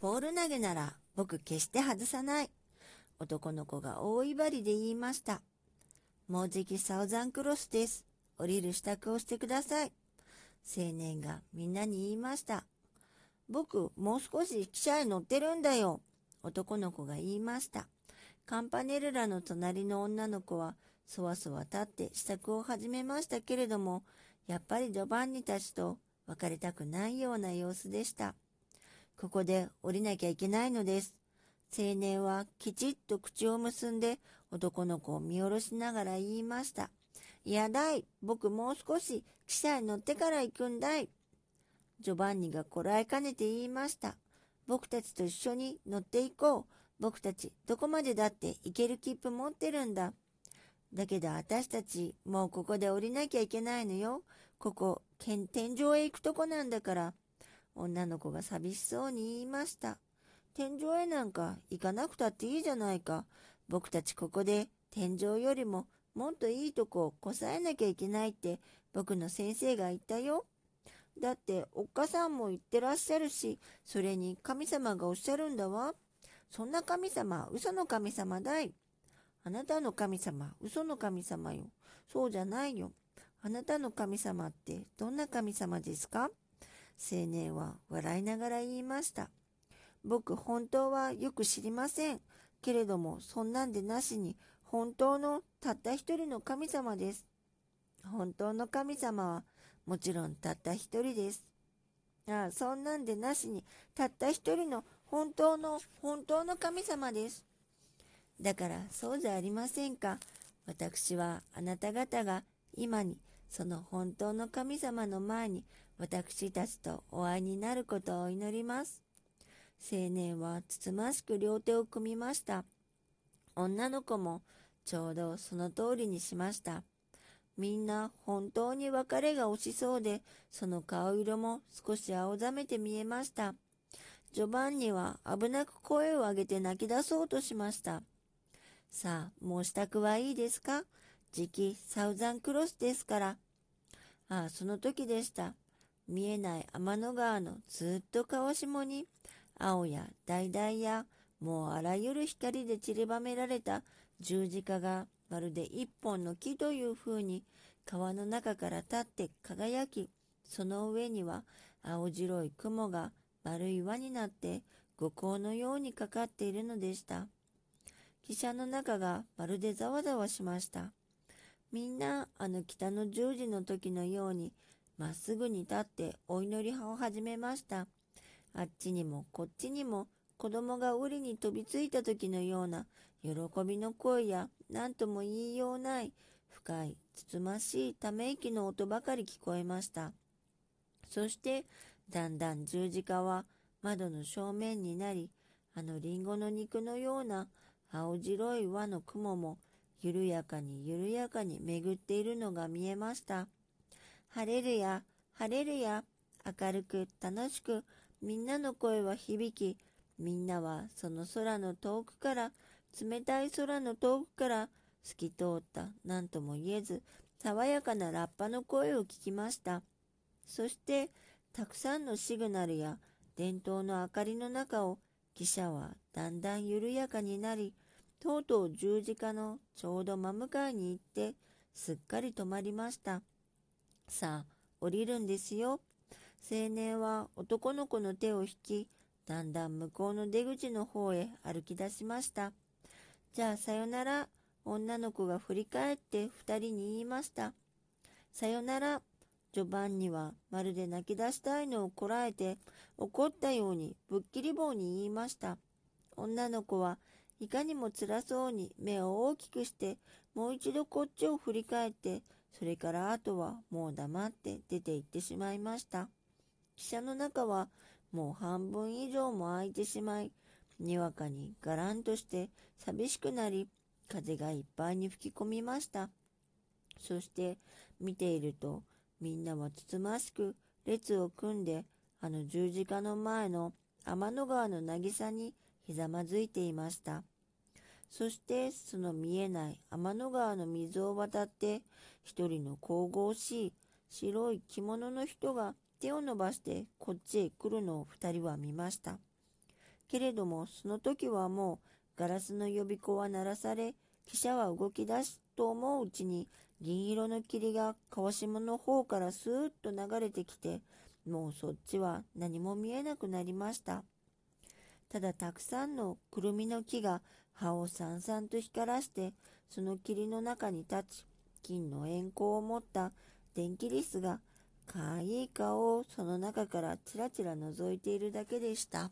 ボール投げなら僕決して外さない。男の子が大威張りで言いました。もうじきサウザンクロスです。降りる支度をしてください。青年がみんなに言いました。僕、もう少し汽車へ乗ってるんだよ。男の子が言いました。カンパネルラの隣の女の子は、そわそわ立って支度を始めましたけれども、やっぱりジョバンニたちと別れたくないような様子でした。ここで降りなきゃいけないのです。青年はきちっと口を結んで男の子を見下ろしながら言いました。いやだい、僕もう少し汽車に乗ってから行くんだい。ジョバンニがこらえかねて言いました。僕たちと一緒に乗っていこう。僕たちどこまでだって行ける切符持ってるんだ。だけど私たちもうここで降りなきゃいけないのよ。ここ、天井へ行くとこなんだから。女の子が寂しそうに言いました。天井へなんか行かなくたっていいじゃないか。僕たちここで天井よりももっといいとこをこさえなきゃいけないって僕の先生が言ったよ。だっておっかさんも言ってらっしゃるし、それに神様がおっしゃるんだわ。そんな神様、嘘の神様だい。あなたの神様、嘘の神様よ。そうじゃないよ。あなたの神様ってどんな神様ですか？青年は笑いながら言いました。僕本当はよく知りません。けれども、そんなんでなしに、本当のたった一人の神様です。本当の神様は、もちろんたった一人です。ああ、そんなんでなしに、たった一人の本当の、本当の神様です。だから、そうじゃありませんか。私はあなた方が今にその本当の神様の前に私たちとお会いになることを祈ります。青年はつつましく両手を組みました。女の子もちょうどその通りにしました。みんな本当に別れが惜しそうで、その顔色も少し青ざめて見えました。ジョバンニは危なく声を上げて泣き出そうとしました。さあ、もう支度はいいですか？時期サウザンクロスですから。ああ、その時でした。見えない天の川のずっと川下に青や橙やもうあらゆる光で散りばめられた十字架がまるで一本の木という風に川の中から立って輝き、その上には青白い雲が丸い輪になって五光のようにかかっているのでした。汽車の中がまるでざわざわしました。みんなあの北の十字の時のようにまっすぐに立ってお祈り派を始めました。あっちにもこっちにも子供が檻に飛びついた時のような喜びの声や何とも言いようない深いつつましいため息の音ばかり聞こえました。そしてだんだん十字架は窓の正面になり、あのリンゴの肉のような青白い輪の雲も緩やかに緩やかに巡っているのが見えました。晴れるや、晴れるや、明るく楽しくみんなの声は響き、みんなはその空の遠くから、冷たい空の遠くから透き通った何とも言えず、爽やかなラッパの声を聞きました。そして、たくさんのシグナルや伝統の明かりの中を、汽車はだんだん緩やかになり、とうとう十字架のちょうど真向かいに行って、すっかり止まりました。さあ、降りるんですよ。青年は男の子の手を引き、だんだん向こうの出口の方へ歩き出しました。じゃあさよなら、女の子が振り返って二人に言いました。さよなら、ジョバンニはまるで泣き出したいのをこらえて怒ったようにぶっきり棒に言いました。女の子はいかにも辛そうに目を大きくしてもう一度こっちを振り返ってそれからあとはもう黙って出て行ってしまいました。汽車の中はもう半分以上も空いてしまい、にわかにがらんとして寂しくなり、風がいっぱいに吹き込みました。そして見ていると、みんなはつつましく列を組んで、あの十字架の前の天の川の渚にひざまずいていました。そしてその見えない天の川の水を渡って、一人の神々しい白い着物の人が手を伸ばしてこっちへ来るのを二人は見ました。けれども、その時はもうガラスの予備校は鳴らされ、汽車は動き出すと思ううちに、銀色の霧が川下の方からスーッと流れてきて、もうそっちは何も見えなくなりました。ただたくさんのくるみの木が葉をさんさんと光らして、その霧の中に立ち、金の円光を持った電気リスがかわいい顔をその中からちらちら覗いているだけでした。